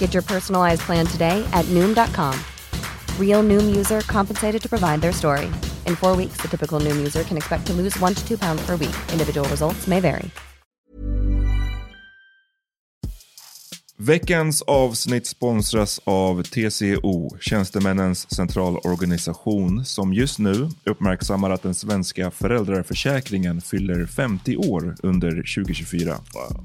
Get your personalized plan today at Noom.com. Real Noom user compensated to provide their story. In four weeks, the typical Noom user can expect to lose one to two pounds per week. Individual results may vary. Veckans avsnitt sponsras av TCO, Tjänstemännens centralorganisation, som just nu uppmärksammar att den svenska föräldraförsäkringen fyller 50 år under 2024. Wow.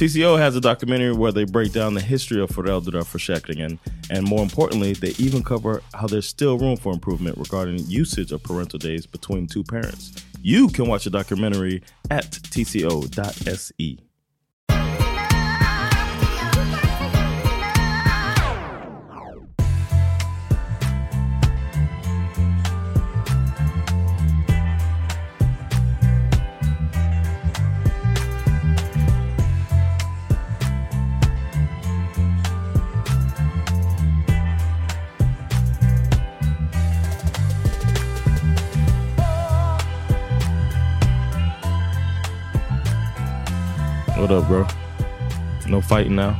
TCO has a documentary where they break down the history of föräldraförsäkringen and more importantly, they even cover how there's still room for improvement regarding usage of parental days between two parents. You can watch the documentary at tco.se. fighting now?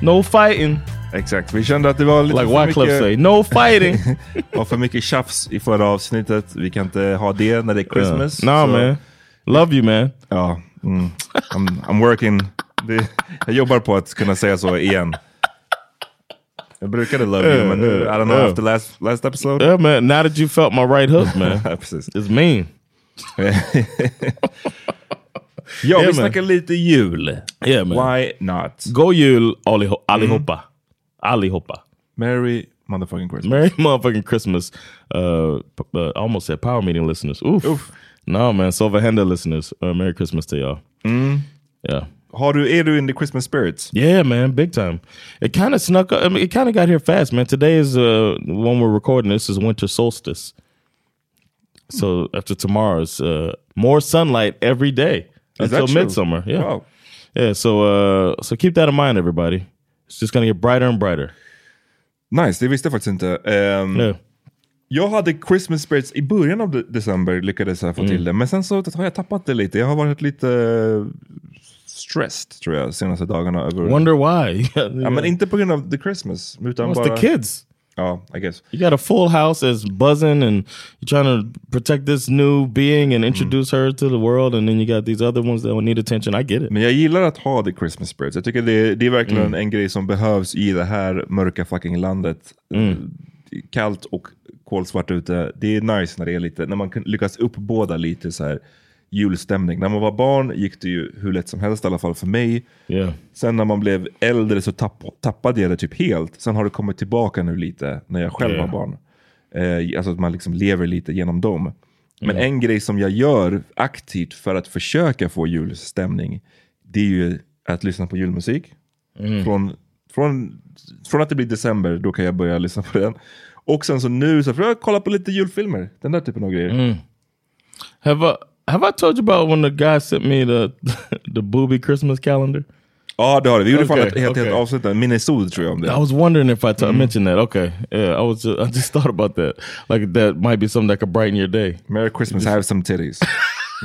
No fighting! Exakt, vi kände att det var lite like för mycket... say, no fighting! och för mycket tjafs i förra avsnittet. Vi kan inte ha det när det är Christmas. Yeah. No så... man, love you man. Ja, mm. I'm, I'm working. Det, jag jobbar på att kunna säga så igen. Jag brukade love yeah, you, men nu, I don't know, yeah. after last, last episode? Yeah man, now that you felt my right hook man. It's mean. Ja, vi snackar lite jul. Yeah, man. Why not? God jul allihopa. Mm. Allihopa. Merry motherfucking Christmas. Merry motherfucking Christmas. Uh, uh, I almost said power meeting listeners. Oof. Oof. No man, Silverhanda listeners. Uh, Merry Christmas to y'all. Mm. Yeah. Har du, är du in the Christmas spirits? Yeah, man, big time. It kind of snuck up. I mean, it kind of got here fast, man. Today is uh, when we're recording this is winter solstice. So after tomorrow's uh, more sunlight every day. Is until midsummer. Yeah. Wow. Yeah. So uh, so keep that in mind, everybody. It's just gonna get brighter and brighter. Nice, det visste jag faktiskt inte. Um, yeah. Jag hade Christmas spirits i början av de december, lyckades jag få mm. till det. Men sen så har jag tappat det lite. Jag har varit lite stressed tror jag senaste dagarna. Över... Wonder why? yeah. ja, men inte på grund av the Christmas. Utan What's bara... the kids? Ja, I guess. You got a full house that's buzzing and you're trying to protect this new being and introduce her to the world and then you got these other ones that will need attention. I get it. Men jag gillar att ha the Christmas spirits. Jag tycker det, det är verkligen en grej som behövs i det här mörka fucking landet. Eh, Kallt och kolsvart ute. Det är nice när det är lite, när man kan lyckas uppbåda lite så här julstämning. När man var barn gick det ju hur lätt som helst, i alla fall för mig. Yeah. Sen när man blev äldre så tapp, tappade jag det typ helt. Sen har det kommit tillbaka nu lite när jag själv Ja. var barn. Eh, alltså att man liksom lever lite genom dem. Men en grej som jag gör aktivt för att försöka få julstämning, det är ju att lyssna på julmusik. Från, från, från att det blir december, då kan jag börja lyssna på den. Och sen så nu så får jag kolla på lite julfilmer. Den där typen av grejer. Have I have I told you about when the guy sent me the the booby Christmas calendar? Ja, det har det. Vi gjorde fan Okej, ett helt, helt okej. avsnitt, en minisod tror jag om det. I was wondering if I t- mentioned that. Okay, yeah, I was. Just, I just thought about that. Like that might be something that could brighten your day. Merry Christmas, have some titties.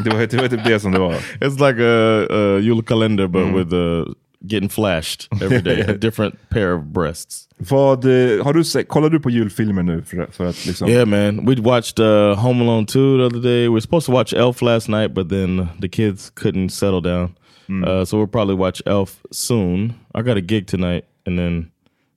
det, var, det var typ det som det var. It's like a, a julkalender, but with uh, getting flashed every day, a different pair of breasts. Vad, eh, har du sett, kollar du på julfilmer nu? För, för att liksom, Yeah, man. We watched uh, Home Alone 2 the other day. We were supposed to watch Elf last night, but then the kids couldn't settle down. Uh, so we'll probably watch Elf soon. I got a gig tonight, and then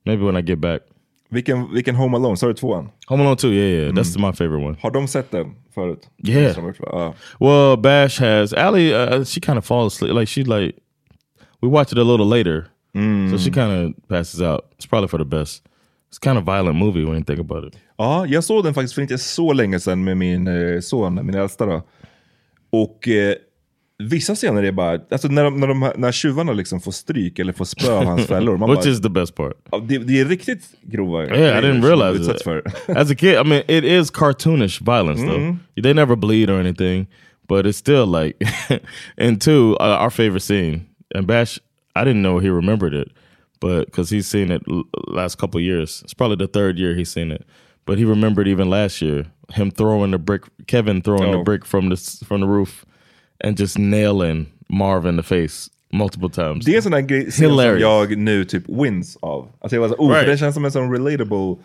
maybe when I get back. vilken, vilken Home Alone? Sa du tvåan? Home Alone 2, yeah, yeah. That's my favorite one. Har de sett den förut? Yeah. Som har gjort det? Ja. Well, Bash has Allie. Uh, she kind of falls asleep. Like she like we watch it a little later, so she kind of passes out. It's probably for the best. It's kind of violent movie when you think about it. ja, jag såg den faktiskt för inte så länge sedan med min eh, son, min äldsta då. Och eh, vissa scener är bara, alltså när, de, när, de, när tjuvarna liksom får stryk eller får spö av hans fällor. Man Which bara, is the best part. det, det är riktigt grova Yeah, I didn't realize that. för. As a kid, I mean, it is cartoonish violence though. They never bleed or anything, but it's still like. and two, uh, our favorite scene, and Bash, I didn't know he remembered it, but because he's seen it l- last couple years, it's probably the third year he's seen it. But he remembered even last year him throwing the brick, Kevin throwing Oh. the brick from the from the roof, and just nailing Marv in the face multiple times. Det är en sån grej som jag nu typ wins av. Alltså jag var så, oh, Right. den känns som en sån relatable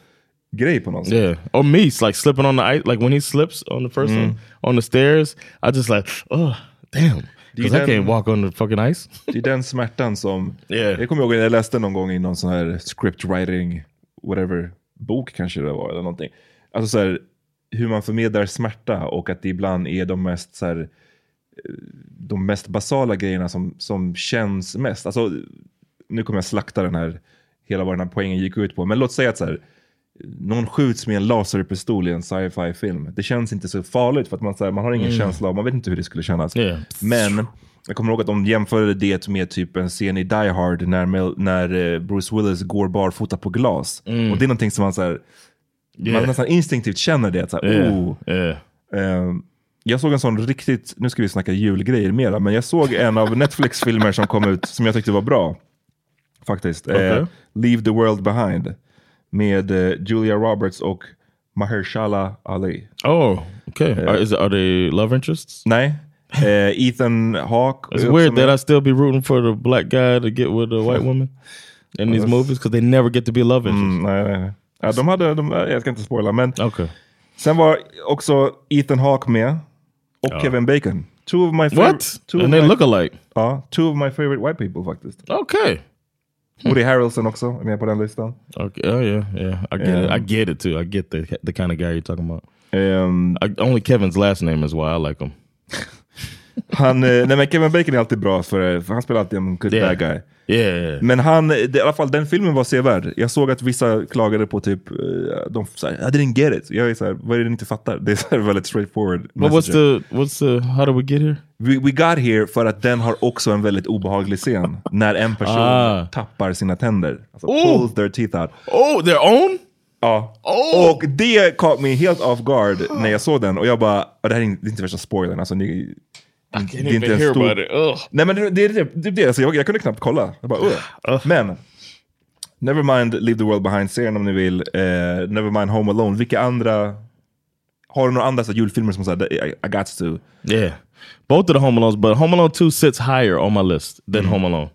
grej på något sätt. Yeah. Or Meese, like slipping on the ice, like when he slips on the first mm. one on the stairs, I just like, oh, damn. I can't walk on the fucking ice. Det är den smärtan som... Yeah. Jag kommer ihåg att jag läste någon gång i någon sån här script writing, whatever, bok kanske det var eller någonting. Alltså så här, hur man förmedlar smärta och att det ibland är de mest så här, eh, de mest basala grejerna som, som känns mest. Alltså, nu kommer jag slakta den här, hela vad den här poängen gick ut på. Men låt säga att så här, någon skjuts med en laserpistol i en sci-fi film. Det känns inte så farligt för att man, så här, man har ingen känsla av, man vet inte hur det skulle kännas. Yeah. Men jag kommer ihåg att de jämförde det med typ en scen i Die Hard när, Mel, när eh, Bruce Willis går barfota på glas. Och det är någonting som man, så här, man Yeah. nästan instinktivt känner det. att Så här, Yeah. oh. Eh, jag såg en sån riktigt, nu ska vi snacka julgrejer mera, men jag såg en av Netflix-filmer som kom ut som jag tyckte var bra. Faktiskt. Eh, Okej. Leave the World Behind. Med eh, Julia Roberts och Mahershala Ali. Oh, okay. Are, is, are they love interests? Nej, eh, Ethan Hawke. It's weird that I still be rooting for the black guy to get with a white woman in these movies because they never get to be love interests. Mm, nej, nej. Ja, de hade, de, jag ska inte spoila, men Okay. sen var också Ethan Hawke med och Kevin Bacon. Two of my favorite, What? Two And they my, look alike. Ja, two of my favorite white people faktiskt. Okay. Woody Harrelson också är med på den listan. Okay. Oh yeah, yeah. I get it. Yeah. I get it too. I get the the kind of guy you're talking about. Ehm, I, only Kevin's last name is why I like him. han, eh, nej men Kevin Bacon är alltid bra för, för han spelar alltid en good Yeah. bad guy. Yeah. Men han, det, i alla fall den filmen var sevärd. Jag såg att vissa klagade på typ, eh, de sa I didn't get it. Jag är såhär, vad är det ni inte fattar? Det är väldigt straightforward. But what's message. the what's the how did we get here? We, we got here för att den har också en väldigt obehaglig scen. när en person Ah. tappar sina tänder. Alltså Oh. pulls their teeth out. Oh, their own? Ja. Oh. Och det caught me helt off guard när jag såg den. Och jag bara, "Ja, det här är inte, det är inte värsta spoilern. Alltså, ni, det är inte en stor... Nej men det, det, det, det, det alltså, jag, jag kunde knappt kolla. Jag bara, "Ugh." Men, Nevermind Leave the World Behind, serien om ni vill. Eh, Nevermind Home Alone. Vilka andra... Har du några andra så julfilmer som säger I, I got to? Yeah. Both of the Home Alones, but Home Alone 2 sits higher on my list than Mm. Home Alone.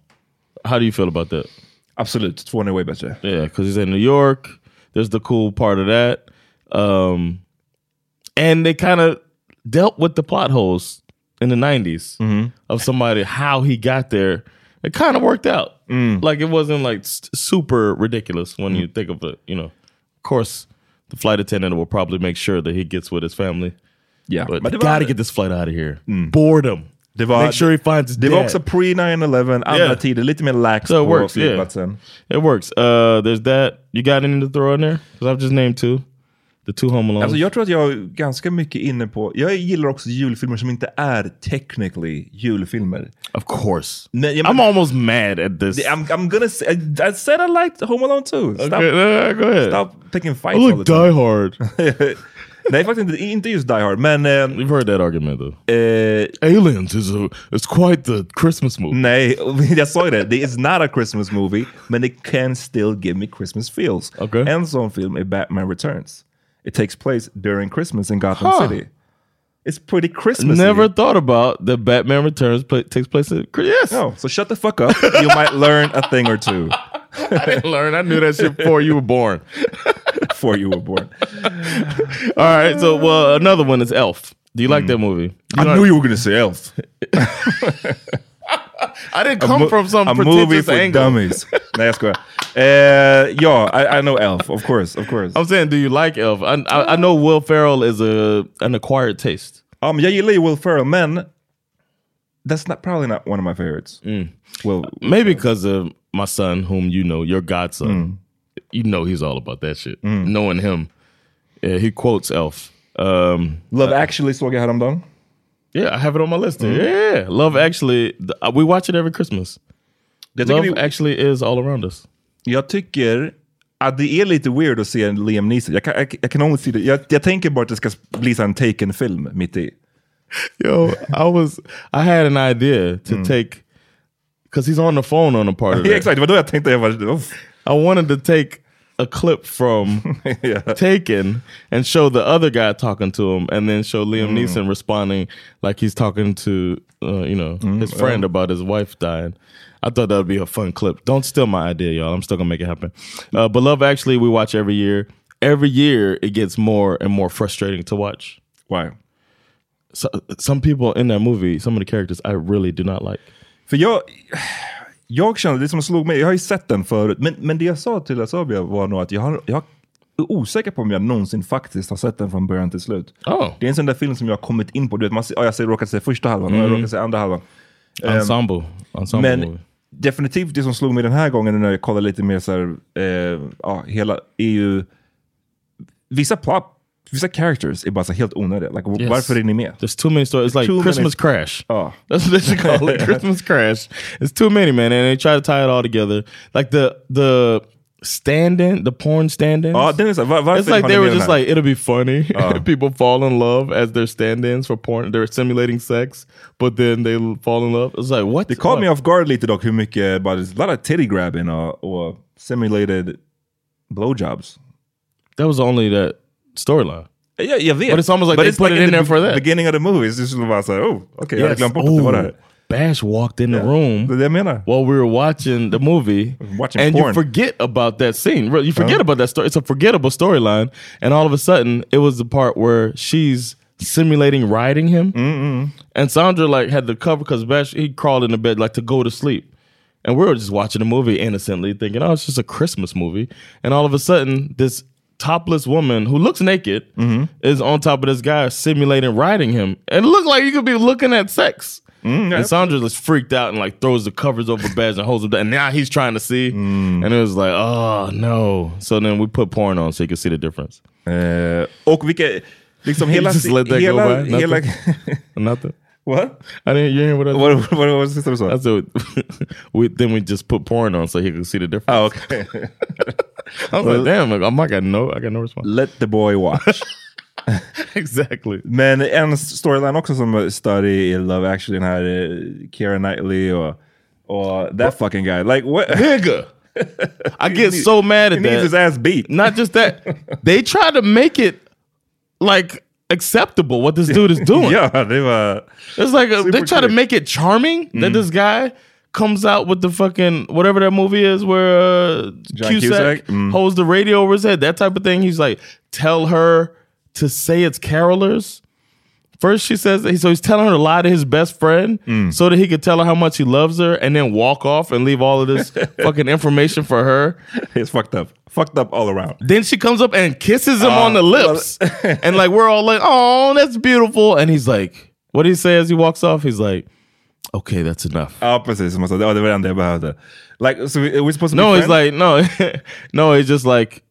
How do you feel about that? Absolut, tvåan är way bättre. Yeah, because he's in New York. There's the cool part of that. Um, and they kind of dealt with the plot holes in the 90s of somebody, how he got there. It kind of worked out. Like it wasn't like super ridiculous when you think of it, you know. Of course, the flight attendant will probably make sure that he gets with his family. Yeah, But men they det var, gotta get this flight out of here. Boredom. det var, Make sure he finds his det var dad. också pre 9-11, andra Yeah. tider, lite mer lax So it på works, yeah. It works. Uh, there's that. You got anything to throw in there? Because I've just named two. The two Home Alone. Alltså jag tror att jag är ganska mycket inne på, jag gillar också julfilmer som inte är technically julfilmer. of course. Nej, jag I'm men- almost mad at this. I'm, I'm gonna say, I, I said I liked Home Alone too. Stop, okay, uh, go ahead. stop picking fights I all like the time. Die Hard. Nej, faktiskt inte, inte just Die Hard, men... eh, You've heard that argument though. eh, Aliens is a it's quite the Christmas movie. nej, jag sa ju det. Det is not a Christmas movie, men it can still give me Christmas feels. Okay. En sån film är Batman Returns. It takes place during Christmas in Gotham Huh. City. It's pretty Christmas. Never thought about the Batman Returns pla takes place at yes. No, so shut the fuck up. you might learn a thing or two I didn't learn. I knew that shit before you were born. before you were born. All right. So, well, another one is Elf. Do you like hmm. that movie? You I know- knew you were gonna say Elf. I didn't come mo- from some a movie for angle. dummies. Nej jag skojar. Eh, ja, I, I know Elf, of course, of course. I'm saying, do you like Elf? I, I, I know Will Ferrell is a an acquired taste. Men jag gillar ju Will Ferrell, men that's not probably not one of my favorites. Mm. Well, Maybe because of my son, whom you know, your godson. Mm. You know he's all about that shit. Knowing him, yeah, he quotes Elf. Um, Love Actually såg jag häromdagen. Yeah, I have it on my list. Mm. there. Yeah, Love Actually. uh, we watch it every Christmas. Love det, Actually is all around us. jag tycker att det är lite weird att se Liam Neeson. Jag kan, jag, jag kan only see. Jag, jag tänker bara att det ska bli en Taken-film mitt i. Yo, I was I had an idea to Mm. take because he's on the phone on a part of Ja, that. exakt, det var då jag tänkte, jag bara. I wanted to take a clip from Ja. Taken and show the other guy talking to him, and then show Liam Mm. Neeson responding like he's talking to uh, you know Mm, his friend about his wife dying. I thought that would be a fun clip. Don't steal my idea, y'all. I'm still gonna make it happen. Uh, but Love Actually, we watch every year. Every year, it gets more and more frustrating to watch. Why? So, some people in that movie, some of the characters, I really do not like. För jag, jag kände, det som slog mig, jag har ju sett den förut, men, men det jag sa till Asabia var nog att jag, har, jag är osäker på om jag någonsin faktiskt har sett den från början till slut. Oh, Det är en sån där film som jag har kommit in på. Du vet, man, ser- ja, jag ser, råkar se första halvan och jag råkar se andra halvan. ensemble, ensemble Men movie. definitivt det som slog mig den här gången när jag kollade lite mer så här, eh, ja, hela EU, vissa plot, vissa characters är bara så helt onödiga. Like, Yes. Varför är ni med? There's too many stories. It's like Too Christmas many- Crash. Oh. That's what they should call it. Christmas Crash. It's too many, man, and they try to tie it all together. Like the the stand-in, the porn stand-ins. Ja, den är så var, it's like they were just like it'll be funny. People fall in love as their stand-ins for porn. They're simulating sex, but then they fall in love. It's like what? They caught me off guard lite dock hur mycket, bara, a lot of titty grabbing or, och simulated blowjobs. That was only that storyline. Jag vet. But it's almost like But they it's put it in in the there for that. beginning of the movie. It's just bara såhär, oh, okej, jag hade glömt bort att det var det här. Bash walked in the room. Det är det while we were watching the movie, Watching and porn. you forget about that scene. You forget Uh-huh. about that story. It's a forgettable storyline, and all of a sudden, it was the part where she's simulating riding him, and Sandra like had to cover because Bash he crawled in the bed like to go to sleep, and we were just watching the movie innocently, thinking, "Oh, it's just a Christmas movie," and all of a sudden, this topless woman who looks naked is on top of this guy simulating riding him, and it looked like you could be looking at sex. And Sandra was freaked out and like throws the covers over Bash and holds him down. And now he's trying to see. And it was like, oh no. So then we put porn on so you could see the difference. Eh, och vilka, liksom hela... Just let that go hela, by? hela Nothing. What? I didn't. You hear what I vad- vad var det sista? I said? we then we just put porn on so he could see the difference. Ah, okej. I was like, damn, like, I'm not got no, I got no response. Let the boy watch. exactly. Men en storyline också som stör i Love actually, den här uh, Keira Knightley och, och that fucking guy. Like what? Nigga. I get so mad He at needs his ass beat. Not just that, they try to make it like acceptable what this dude is doing. ja, det var... It's like uh, they try to make it charming that this guy comes out with the fucking whatever that movie is where uh, John Cusack, Cusack? Mm. holds the radio over his head, that type of thing. He's like, tell her to say it's carolers. First, she says so he's telling her to lie to his best friend Mm. so that he could tell her how much he loves her, and then walk off and leave all of this fucking information for her. It's fucked up. Fucked up all around. Then she comes up and kisses him Oh, on the lips, and like we're all like, "Oh, that's beautiful." And he's like, "What do you say as he walks off?" He's like, "Okay, that's enough." Ah, ja, precis. Som oh, jag sa. Ja, det var det enda jag behövde. Like, so we, are we supposed to No, be friends? like, no, no, he's just like,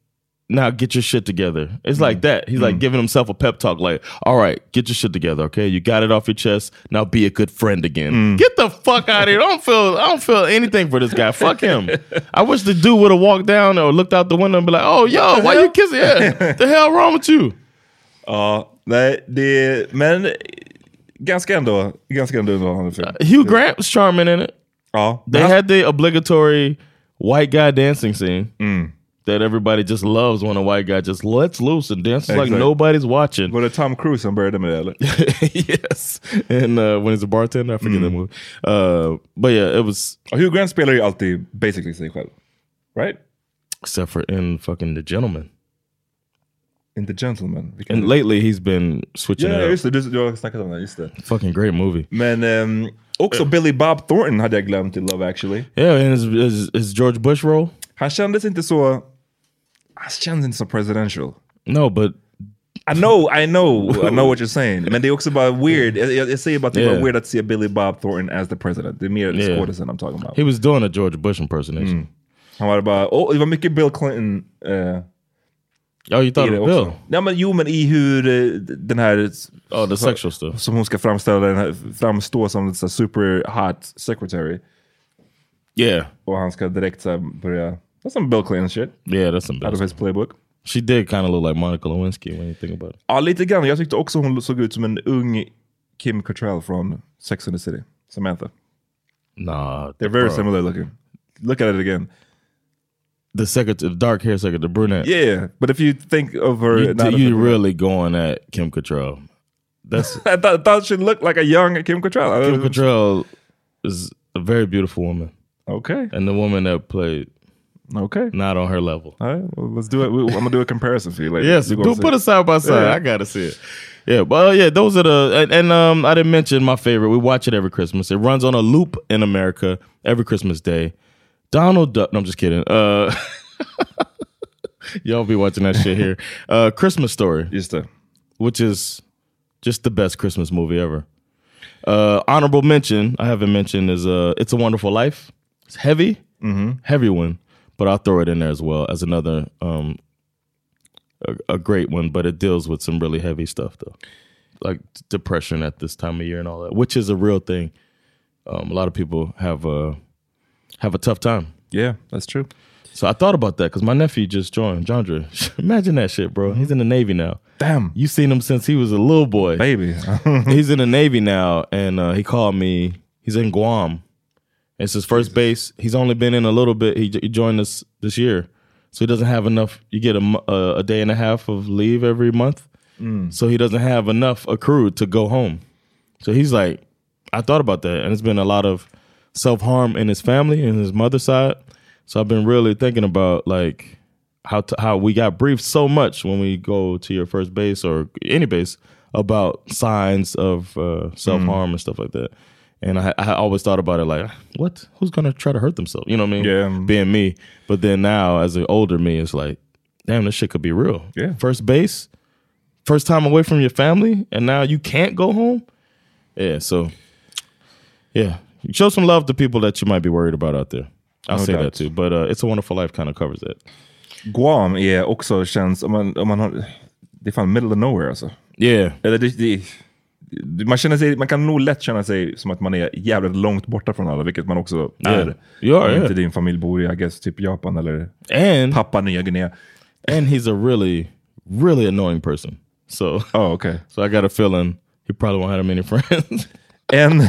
now get your shit together. It's like mm. that. He's like mm. giving himself a pep talk, like, all right, get your shit together, okay? You got it off your chest. Now be a good friend again. Mm. Get the fuck out of here. I don't feel I don't feel anything for this guy. Fuck him. I wish the dude would have walked down or looked out the window and be like, oh yo, why you kissing? Yeah, the hell wrong with you? Ja, nej, det... Men ganska ändå, ganska ändå underhållande film. Hugh Grant was charming in it. Ja. They had the obligatory white guy dancing scene that everybody just loves when a white guy just lets loose and dances like nobody's watching. Var det Tom Cruise som började med det eller? yes, and uh, when he's a bartender, I forget that movie. Uh, but yeah, it was Och Hugh Grant spelar ju alltid basically sig själv. Right? except for in fucking The Gentleman. In The Gentleman. Vilken- And lately, he's been switching Ja, it up. just det. Du, du har snackat om det. Just det. Fucking great movie. Men ehm, också Billy Bob Thornton hade jag glömt i Love actually. Yeah, and his, his, his George Bush role. Han kändes inte så... Han kändes inte så presidential. No, but I know, I know, I know what you're saying. Men det är också bara weird. Jag, jag, jag säger bara att det Yeah. var weird att se Billy Bob Thornton as the president. Det är mer Yeah. skådisen I'm talking about. he was doing a George Bush impersonation. Han var bara, oh, det var mycket Bill Clinton eh, Of Bill? också. Ja, men, jo, men i hur eh, den här... Oh, the sexual stuff. Som hon ska framställa den här, framstå som en så här super hot secretary. Yeah, Och han ska direkt så här, börja... That's some Bill Clinton shit. yeah, that's some Out of Bill. his playbook. She did kind of look like Monica Lewinsky when you think about it. Ja, lite grann. Jag tyckte också hon såg ut som en ung Kim Cattrall från Sex and the City. Samantha. Nah, They're very bro. similar looking. Look at it again. The secretary, the dark hair secretary, the brunette. Yeah, but if you think of her... you, not as a you really going at Kim Cattrall. That's I thought, thought she looked like a young Kim Cattrall. Kim Cattrall is a very beautiful woman, Okay, and the woman that played okay. not on her level. All right, well, let's do it. We, I'm gonna do a comparison for you later. Yes, You do put it side by side. Yeah. I gotta see it. Yeah, but uh, yeah, those are the and, and um I didn't mention my favorite. We watch it every Christmas. It runs on a loop in America every Christmas Day. Donald Duck. No, I'm just kidding. Uh, y'all be watching that shit here. Uh, Christmas Story, Just det. which is just the best Christmas movie ever. Uh, honorable mention I haven't mentioned is uh, It's a Wonderful Life. It's heavy, heavy one, but I'll throw it in there as well as another um, a, a great one. But it deals with some really heavy stuff though, like depression at this time of year and all that, which is a real thing. Um, a lot of people have uh, have a tough time. Yeah, that's true. So I thought about that because my nephew just joined. Jandre, imagine that shit, bro. He's in the Navy now. Damn, You've seen him since he was a little boy. baby. He's in the Navy now, and uh, he called me. He's in Guam. It's his first base. He's only been in a little bit. He, he joined us this year, so he doesn't have enough. You get a, mo- uh, a day and a half of leave every month, so he doesn't have enough accrued to go home. So he's like, I thought about that, and it's been a lot of self harm in his family and his mother's side. So I've been really thinking about like how to, how we got briefed so much when we go to your first base or any base about signs of uh, self harm and stuff like that. And I, I always thought about it like, what? Who's gonna try to hurt themselves? You know what I mean? Yeah. Being me, but then now as an older me, it's like, damn, this shit could be real. Yeah. First base, first time away from your family, and now you can't go home. Yeah. So, yeah, show some love to people that you might be worried about out there. I'll No say doubt. that too. But uh, it's a wonderful life kind of covers that. Guam är också känns, om man, om man har, det är fan middle of nowhere alltså. Yeah. Eller det, det, man, känner sig, man kan nog lätt känna sig som att man är jävligt långt borta från alla, vilket man också Yeah. är. Are, Om yeah. inte din familj bor i, I guess, typ Japan eller And Papua Nya Guinea. and he's a really, really annoying person. So Oh, okay. so I got a feeling he probably won't have many friends. En,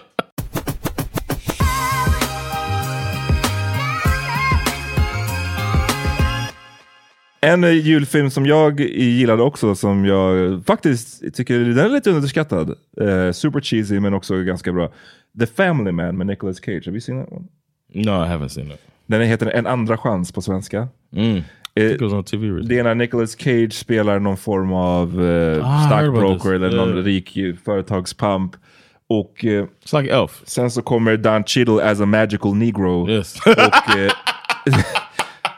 En eh, julfilm som jag gillade också, som jag faktiskt tycker den är lite underskattad. Eh, super cheesy men också ganska bra. The Family Man med Nicolas Cage. Have you seen that one? No, I haven't seen it. Den heter En andra chans på svenska. Mm. Eh, it recently. Det är när Nicolas Cage spelar någon form av eh, Ah, stockbroker eller någon Yeah. rik eh, företagspamp. Och eh, It's like Elf. sen så kommer Don Cheadle as a magical negro. Yes. och, eh,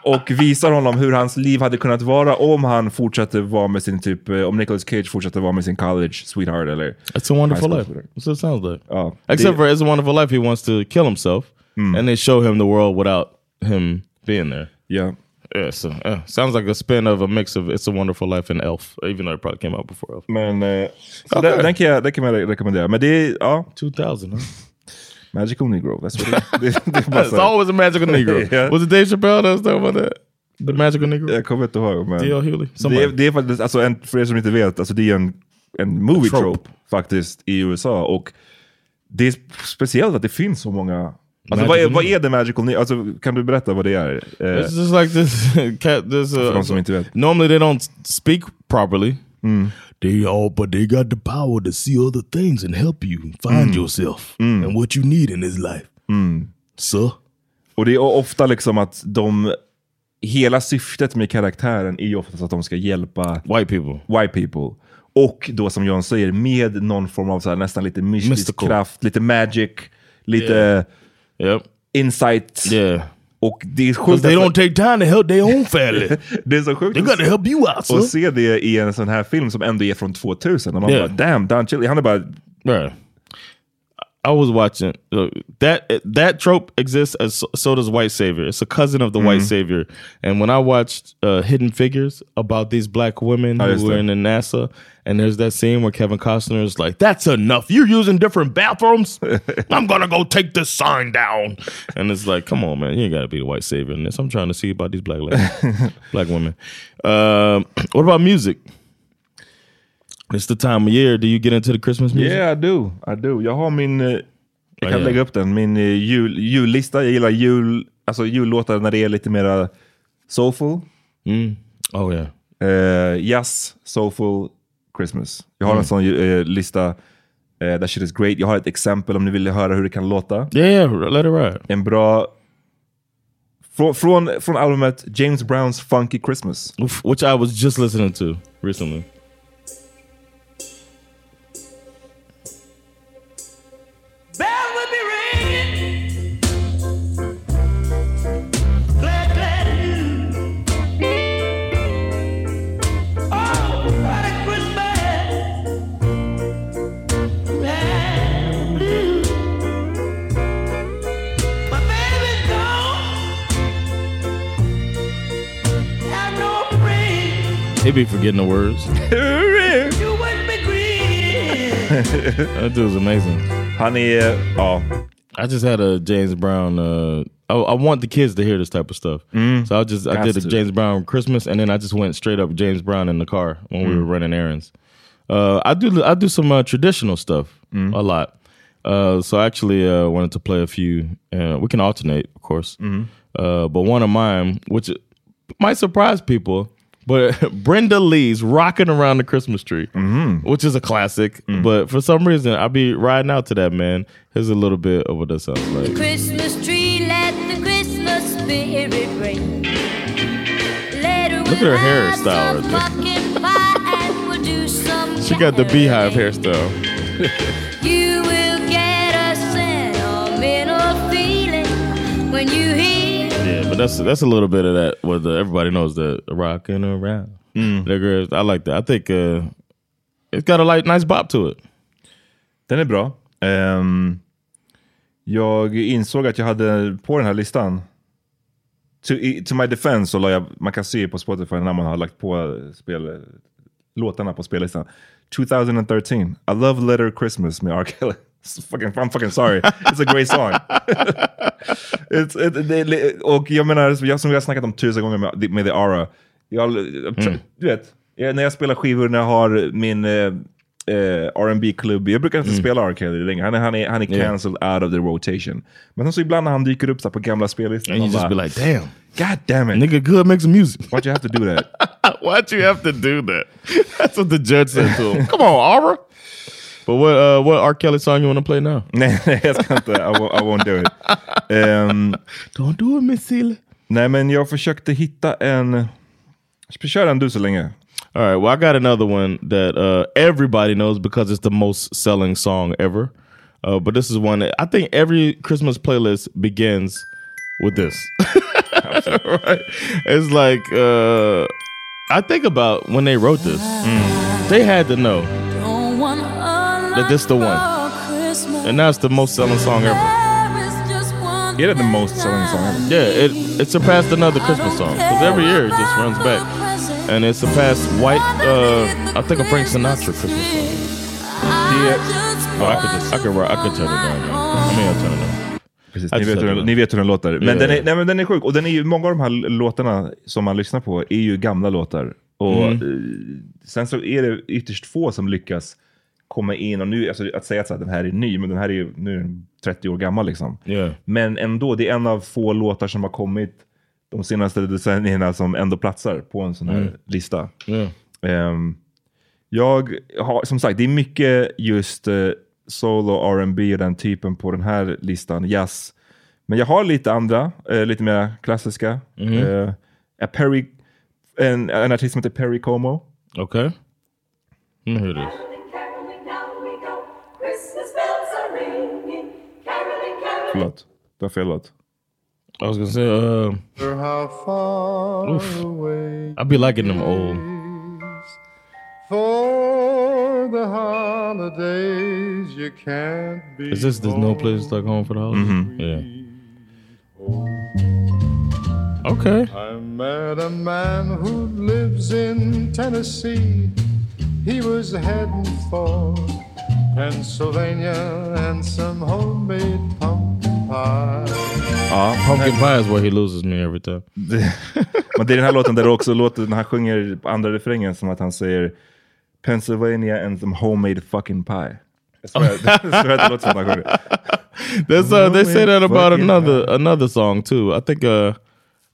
och visar honom hur hans liv hade kunnat vara om han fortsatte vara med sin typ, eh, om Nicolas Cage fortsatte vara med sin college sweetheart eller It's a wonderful life. That's what it sounds like. Ja, Except det- for It's a Wonderful Life, he wants to kill himself, Mm. and they show him the world without him being there. Yeah. Yeah, so yeah, sounds like a spin of a mix of It's a Wonderful Life and Elf, even though it probably came out before Elf. Men så Okay. den, den, kan jag, den kan re- rekommendera. Men det är, ja, 2000, huh? Magical Negro. That's what it, det, det är bara It's always a magical Negro. Yeah. Was it Dave Chappelle that was talking about that? The magical Negro? Jag kommer inte ihåg. Men D.L. Hewley? det, Somebody. är, det är faktiskt, alltså en, för er som inte vet, alltså det är en, en movie Trope. trope. faktiskt i USA. Och det är speciellt att det finns så många Alltså, Magical vad, är, vad Negro. är The Magical Negro? Alltså, kan du berätta vad det är? Eh, It's just like this cat. This för uh, de som inte vet. normally they don't speak properly. They all, but they got the power to see other things and help you find yourself and what you need in this life. So Och det är ofta liksom att de... Hela syftet med karaktären är ju oftast att de ska hjälpa white people. white people. Och då som John säger, med någon form av så här, nästan lite mystisk Mystical. kraft, lite magic, lite Yeah. Yep. insight. Yeah. Och det är sjukt they don't take time to help their own family. det är så sjukt they got to help you out, son. se det i en sån här film som ändå är från 2000. Och man Yeah. bara, damn, Don Chili, han är bara... Right. I was watching look, that that trope exists as so, does white savior. It's a cousin of the white savior. And when I watched uh, Hidden Figures about these black women who were in the NASA, and there's that scene where Kevin Costner is like, "That's enough. You're using different bathrooms. I'm gonna go take this sign down." And it's like, come on, man, you ain't gotta be the white savior in this. I'm trying to see about these black ladies, black women. Um, what about music? It's the time of year. Do you get into the Christmas music? Yeah, I do. I do. Jag har min... eh, Jag kan Ja, ja. lägga upp den. Min eh, jul, jullista. Jag gillar jul, alltså jullåtar när det är lite mer soulful. Mm. Oh yeah. Eh, jazz, soulful, Christmas. Jag har en sån eh, lista. Uh, that shit is great. Jag har ett exempel om ni vill höra hur det kan låta. Yeah, yeah, let it ride. En bra... Från, från, från albumet James Browns Funky Christmas. Which I was just listening to recently. He be forgetting the words. that dude's amazing. Han är... Ja. I just had a James Brown uh, I, I want the kids to hear this type of stuff. So I just I did a. James Brown Christmas, and then I just went straight up James Brown in the car when we Mm. were running errands. Uh, I do I do some uh, traditional stuff Mm. a lot. Uh, so I actually uh, wanted to play a few. Uh, we can alternate, of course. Uh, but one of mine, which might surprise people, but Brenda Lee's "Rocking Around the Christmas Tree," Mm-hmm. which is a classic. Mm. But for some reason, I'll be riding out to that. Man, here's a little bit of what that sounds like. Christmas tree, let the Christmas spirit ring. Look at her hairstyle right there. and we'll do some She got the beehive hairstyle. You will get a sentimental feeling when you hear Yeah, but that's that's a little bit of that. What the, everybody knows the rocking around. Mm. The girls, I like that. I think uh, it's got a like nice bop to it. Den är bra. Ehm, jag insåg att jag hade på den här listan. To, to my defense så la jag, man kan se på Spotify när man har lagt på spel, låtarna på spellistan. 2013, I Love Letter Christmas med R. Kelly. Fucking, I'm fucking sorry. It's a great song. It's, it, det- och jag menar, jag, som vi har snackat om tusen gånger med, med The Ara. Jag, jag, Du vet, när jag spelar skivor, när jag har min eh, eh, rb klubb jag brukar inte spela R. Kelly längre. Han är, han är, han är Yeah. cancelled out of the rotation. Men sen så ibland när han dyker upp så på gamla spellistor. And you man just bara, be like, damn, God damn it. nigga, good make some music. Why'd you have to do that? Why'd you have to do that? That's what the judge said to him. Come on, Aura. But what uh, what R. Kelly song you want to play now? nej, nej, jag ska inte. I won't, I won't do it. Ehm, Don't do it, Miss Seeley. nej, men jag försökte hitta en... Kör den du så länge. All right. Well, I got another one that uh, everybody knows because it's the most selling song ever. Uh, but this is one that I think every Christmas playlist begins with this. right? It's like uh, I think about when they wrote this, they had to know Don't want that this the one, and it's the most selling song ever. There is the most selling song ever? Yeah, it it surpassed another Christmas song because every year it just runs back, and it surpassed White. Uh, I think a Frank Sinatra Christmas song. Oh, I could just I could I could turn it down. Now. I mean, I'll turn it down. Precis, Jag ni, vet hur, ni vet hur den låter. Men, Ja, den är, nej, men den är sjuk. Och den är ju, många av de här låtarna som man lyssnar på är ju gamla låtar. Och Mm. eh, sen så är det ytterst få som lyckas komma in och nu, alltså att säga att den här är ny, men den här är ju nu är den 30 år gammal liksom. Yeah. Men ändå, det är en av få låtar som har kommit de senaste decennierna som ändå platsar på en sån här Mm. lista. Yeah. Ehm, jag har, som sagt, det är mycket just uh, solo R&B och den typen på den här listan, jazz. Men jag har lite andra, eh, lite mer klassiska. Eh, är Perry, en, en artist som heter Perry Como. Okay. Let me hear this. Förlåt, det var fel låt. I was gonna say, uh, How far Oof. away I be liking them old. for the holidays you can't be. Is this there's no place like home for the holidays? Mm-hmm. Yeah. Okay. I met a man who lives in Tennessee. He was heading for Pennsylvania and some homemade pumpkin pie. Ja, Pumpkin pie is where he loses me every time. Det, men det är den här låten där det också låter, när han sjunger på andra refrängen som att han säger Pennsylvania and some homemade fucking pie. Jag svär, jag svär att det låter som att han sjunger. That's uh, they say that about another another song too. I think uh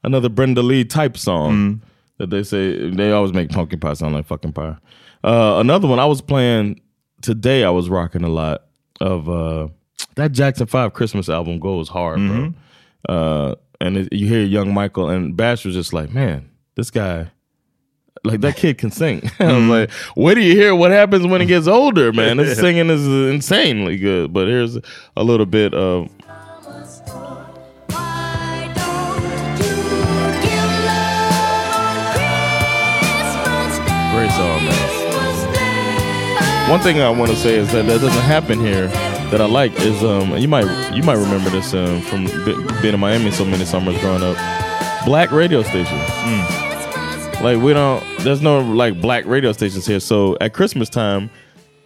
another Brenda Lee type song that they say they always make pumpkin pie sound like fucking pie. Uh, another one I was playing today. I was rocking a lot of uh that Jackson Five Christmas album goes hard, bro. Uh, and it, you hear young Michael and Bash was just like, man, this guy. Like that kid can sing. I was like, where do you hear what happens when he gets older, man? His singing is insanely good. But here's a little bit of Why don't you give love on Christmas Day? Great song, man. One thing I want to say is that that doesn't happen here that I like is um you might you might remember this um from being in Miami so many summers growing up. Black radio stations. Like we don't there's no like black radio stations here. So at Christmas time,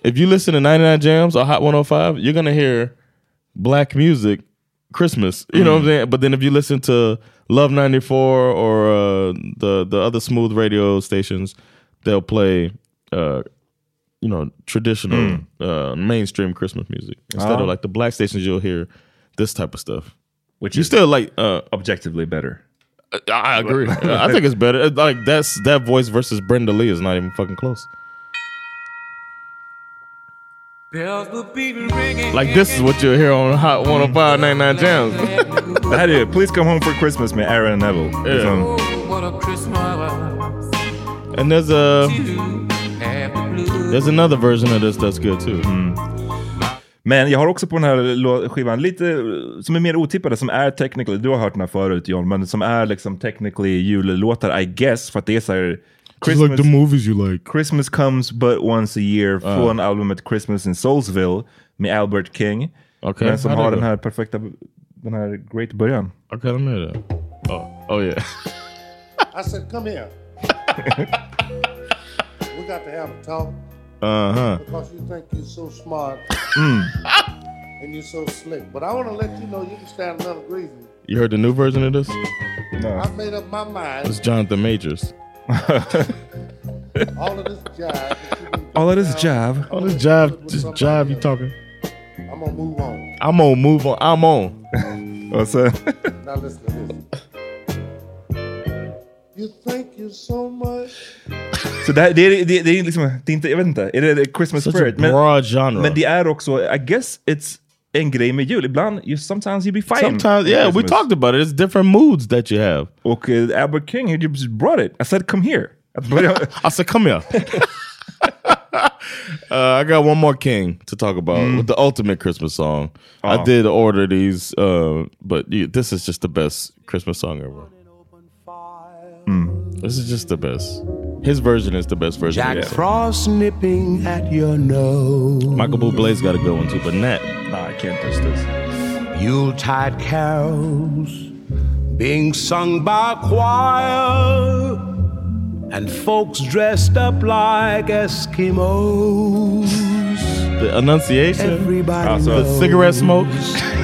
if you listen to 99 Jams or Hot 105, you're gonna hear black music Christmas. You know what I'm saying? But then if you listen to Love 94 or uh, the the other smooth radio stations, they'll play uh, you know traditional uh, mainstream Christmas music instead of like the black stations. You'll hear this type of stuff, Which you is still like. Uh, objectively better. I agree. I think it's better. Like that's that voice versus Brenda Lee is not even fucking close. Like this is what you'll hear on Hot 105.99 Jams. Det här är Please Come Home for Christmas med Aaron Neville. Liksom, And there's a there's another version of this that's good too. Men jag har också på den här skivan lite eh, som är mer otippade, som är technically, du har hört den här förut John, men som är liksom technically jullåtar I guess, för att det är såhär like the movies you like. Christmas comes but once a year från albumet Christmas in Soulsville med Albert King. Okej, Men som how har den här perfekta, den här great början. Okay, let me hear that. Oh, oh yeah. I said, come here. we got to have a talk Uh huh. because you think you're so smart Mm. and you're so slick. But I want to let you know you can stand another greasy. You heard the new version of this? No. I've made up my mind. It's Jonathan Majors. All of this jive. that you've been All of this down, jive. Oh, this jive, this jive you talking? I'm gonna move on. I'm on move on. I'm on. Och så, Now listen to this. You think you're so much. så det, här, det, är, det, det är liksom, det är inte, jag vet inte, är det Christmas Such a spirit? Men, broad genre. men det är också, I guess it's en grej med jul. Ibland, you, sometimes you be fighting. Sometimes, yeah, we talked about it. It's different moods that you have. Och uh, Albert King, he just brought it. I said come here. I said, come here. uh, I got one more King to talk about with the ultimate Christmas song. I Oh. did order these, uh, but yeah, this is just the best Christmas song ever. This is just the best. His version is the best version. Jack Yeah. Frost nipping at your nose. Michael Bublé's got a good one too, but Nat. nah, I can't touch this. Yuletide carols being sung by a choir, and folks dressed up like Eskimos. The Annunciation, Everybody Alltså, the knows cigarette smoke.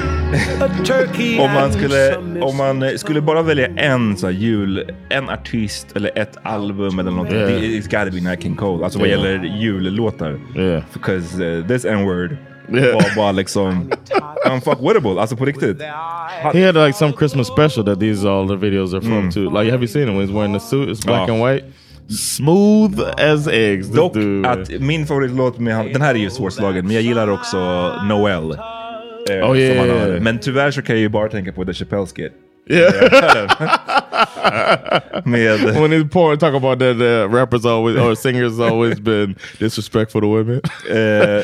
turkey Om man and skulle, om man skulle bara välja en så här, jul, en artist eller ett album eller något. Yeah. det- It's gotta be Nat King Cole. Alltså vad Yeah. gäller jullåtar. Yeah. Because uh, this n-word Yeah. var bara liksom unfuckwittable. Alltså på riktigt. He had like some Christmas special that these all the videos are from too. Like, have you seen him when he's wearing the suit? It's black Oh. and white, smooth as eggs. Dock dude. att min favoritlåt med han, den här är ju svårslagen, men jag gillar också Noel. Eh, Oh, yeah, som han har. Men tyvärr så kan jag ju bara tänka på The Chappelle skit. yeah. Med, when he's pouring, talk about that uh, rappers always or singers always been disrespectful to women. eh,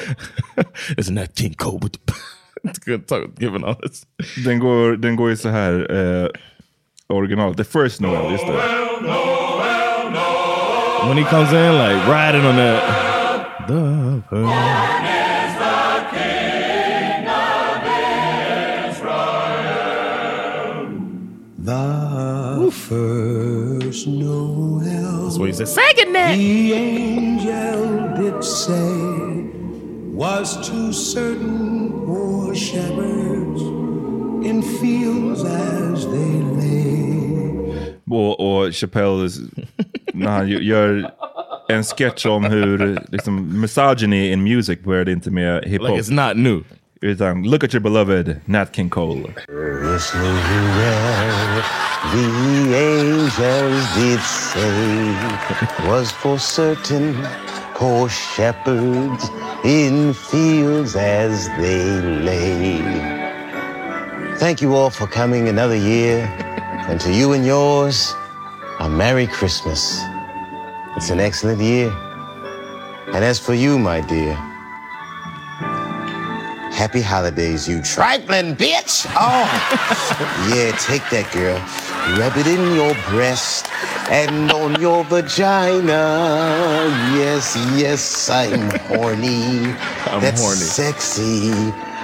Isn't that King It's talk, giving all this. den, går, den går ju så här eh, original. The first Noel, just det. When he comes in like riding on that. The first Noel. That's what he said. Second that. The angel did say was to certain poor shepherds in fields as they lay. Och, och Chappelle, när han ju- gör en sketch om hur liksom, misogyny in music började inte med uh, hiphop. Like it's not new. Utan um, look at your beloved Nat King Cole. The angels did say was for certain poor shepherds in fields as they lay. Thank you all for coming another year, and to you and yours, a Merry Christmas. It's an excellent year. And as for you, my dear, Happy holidays, you trifling bitch! Oh, yeah, take that, girl. Rub it in your breast and on your vagina. Yes, yes, I'm horny. I'm That's horny. sexy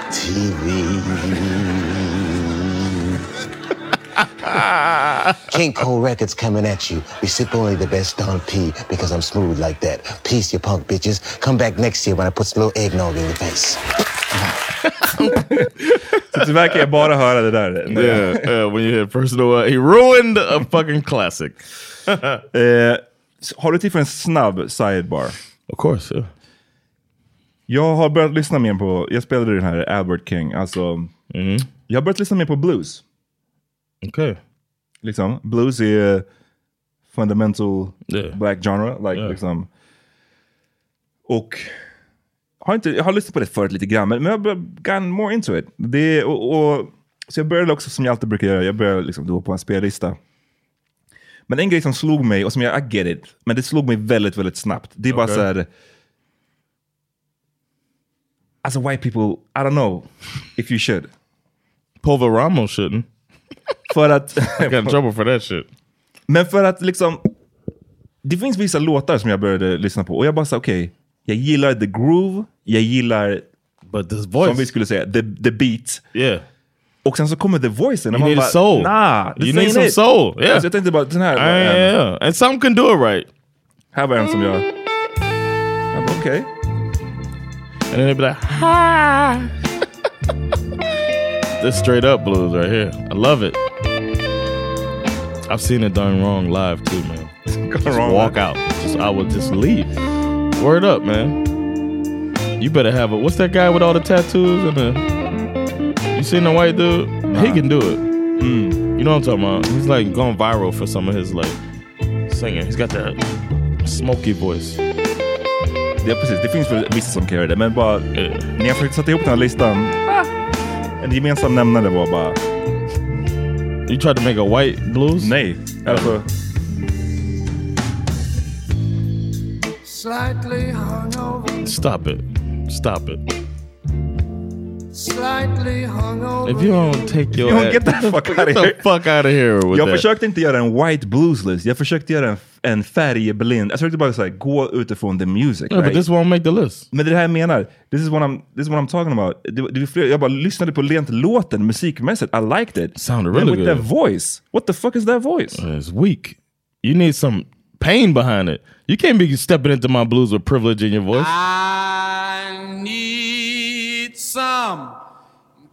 TV. King Cole Records coming at you. We sip only the best Dom P because I'm smooth like that. Peace, you punk bitches. Come back next year when I put some little eggnog in your face. Så tyvärr kan jag bara höra det där. Yeah, yeah, when you hear personal, uh, he ruined a fucking classic. eh, har du tid för en snabb sidebar? Of course, yeah. Jag har börjat lyssna mer på, jag spelade den här Albert King, alltså. Jag har börjat lyssna mer på blues. Okay. Liksom, blues är fundamental Yeah. black genre. Like, Yeah. liksom. Och har inte, jag har lyssnat på det förut lite grann, men men jag har gotten more into it. Det, och, och, så jag började också som jag alltid brukar göra, jag började liksom då på en spellista. Men en grej som slog mig, och som jag, I get it, men det slog mig väldigt, väldigt snabbt. Det är bara Okej. så här. Alltså white people, I don't know if you should. Pulver Ramos shouldn't. För att... I got in trouble for that shit. Men för att liksom... Det finns vissa låtar som jag började lyssna på och jag bara sa okej, jag gillar the groove, jag gillar... But this voice. Som vi skulle säga, the, the beat. Yeah. Och sen så kommer the voicen och You need bara, soul. nah, this You need ain't some it. soul. Yeah. Alltså jag tänkte bara, den här... Yeah, yeah, yeah. And some can do it right. Här var en som jag... Jag bara okej. And then they'd be like, this straight up blues right here. I love it. I've seen it done wrong live too, man. Just wrong walk live. out. Just I would just leave. Word up, man. You better have a what's that guy with all the tattoos and the you seen the white dude? He can do it. Hmm. You know what I'm talking about? He's like gone viral for some of his like singing. He's got that smoky voice. Ja precis, det finns väl vissa som kan göra det, men bara... När jag försökte sätta ihop den här listan, en gemensam nämnare var bara... You tried to make a white blues? Nej, alltså... Slightly hungover, Stop it. Stop it. slightly hungover. If you don't take your You don't get the fuck out of the here. fuck out of here with Jag that. försökte inte göra en white blues list, jag försökte göra en, en färgblind. Jag försökte bara så här, gå utifrån the music. Yeah, but right? this won't make the list. Men det är det här jag menar. This is what I'm, this is what I'm talking about. Det, det fler, jag bara lyssnade på rent låten musikmässigt. I liked it. Sounded But really with good. that voice. What the fuck is that voice? It's weak. You need some pain behind it. You can't be stepping into my blues with privilege in your voice. I need some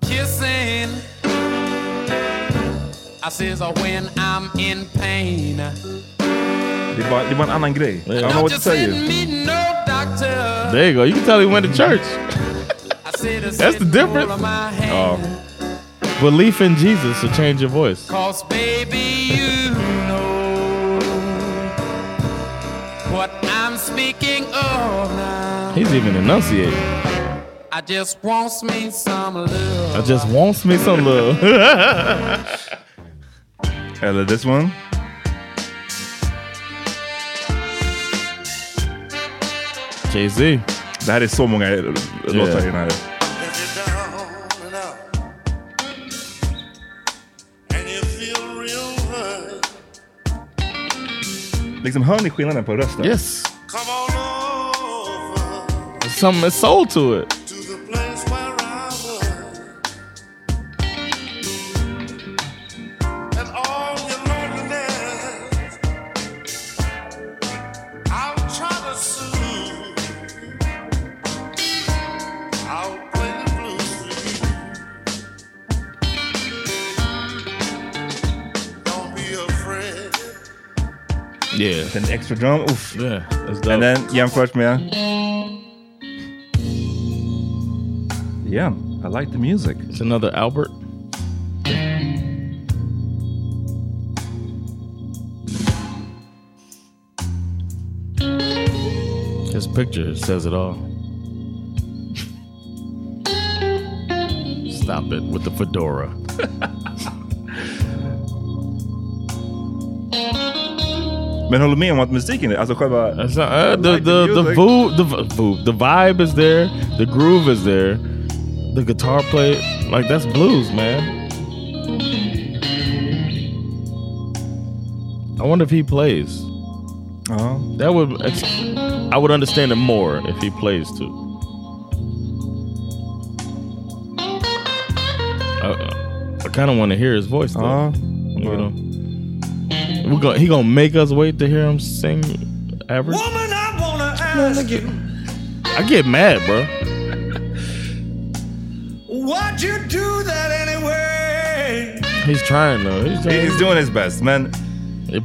kissing. I says uh, when I'm in pain. Det är bara, det är bara en annan grej. I don't know what to tell you. no doctor. There you go. You can tell he went to church. I said to That's the difference. hold of my hand. Belief in Jesus will change your voice. Cause baby, I'm speaking of now. He's even enunciating. I just wants me some love. I just wants me some love. Eller this one. Jay-Z. Det här är så många låtar i den här. Liksom, hör ni skillnaden på rösten? Yes. There's some soul to it. Yeah. An extra drum, Oof. Yeah, that's dope. And then jämfört med... Yeah, I like the music. It's another Albert. His picture says it all. Stop it with the fedora. Men håller med om att musiken, alltså själva... Not, uh, the the the vo- the v- the vibe is there, the groove is there, the guitar play like that's blues, man. I wonder if he plays. Uh-huh. That would ex- I would understand it more if he plays too. I, I kind of want to hear his voice though. Uh, you know, we go, he gonna make us wait to hear him sing average. Woman, I wanna ask you I get mad, bro. He's trying though. He's, trying. He's doing his best. Men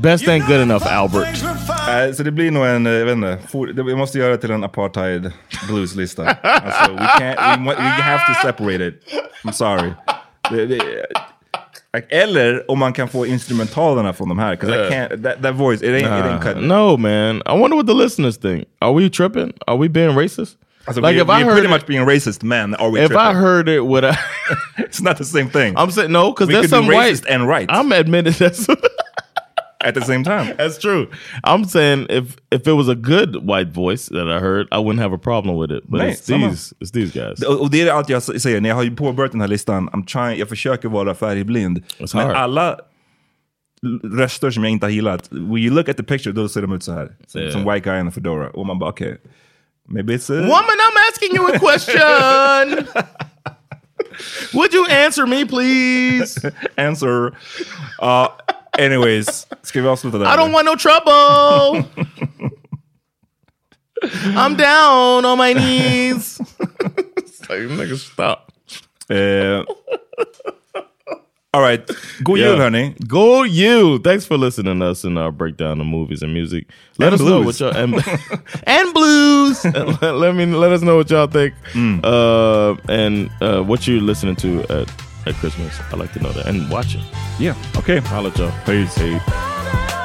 best ain't good enough Albert. Nej, så det blir nog en, eh, jag vet inte, for, vi måste göra till en apartheid blueslista. alltså, we, can't, we, we have to separate it. I'm sorry. Det, det, eller om man kan få instrumentalerna från de här. 'cause I can't, that, that voice, it ain't, it ain't Nah, cutting. no, man. I wonder what the listeners think. Are we tripping? Are we being racist? Alltså, like we, if I we're heard pretty it, much being racist men, are we if I tripping? heard it, would I? It's not the same thing. I'm saying no, because could some be white racist and right. I'm admitting that's at the same time. That's true. I'm saying if if it was a good white voice that I heard, I wouldn't have a problem with it. But Nej, it's samma. these it's these guys. Och, det är allt jag säger, när jag har påbörjat den här listan, I'm trying, jag försöker vara färgblind. It's Men hard. alla röster som jag inte har gillat, when you look at the picture, då ser de ut så här. Yeah. som white guy in a fedora. Och man bara okej, okay, maybe it's a... Woman, I'm asking you a question. Would you answer me, please? Answer. Uh, anyways, ska vi avsluta där? I don't want no trouble. I'm down on my knees. It's like, nigga, stop. Eh, all right, Go Yeah. jul hörni. Go you. Thanks for listening to us in our breakdown of movies and music. Let And us know blues. what y'all and, and blues. let, let me let us know what y'all think. Mm. Uh, and uh, what you're listening to at, at Christmas. I like to know that and watch it. Yeah, okay. Holla at y'all. Peace. Hey.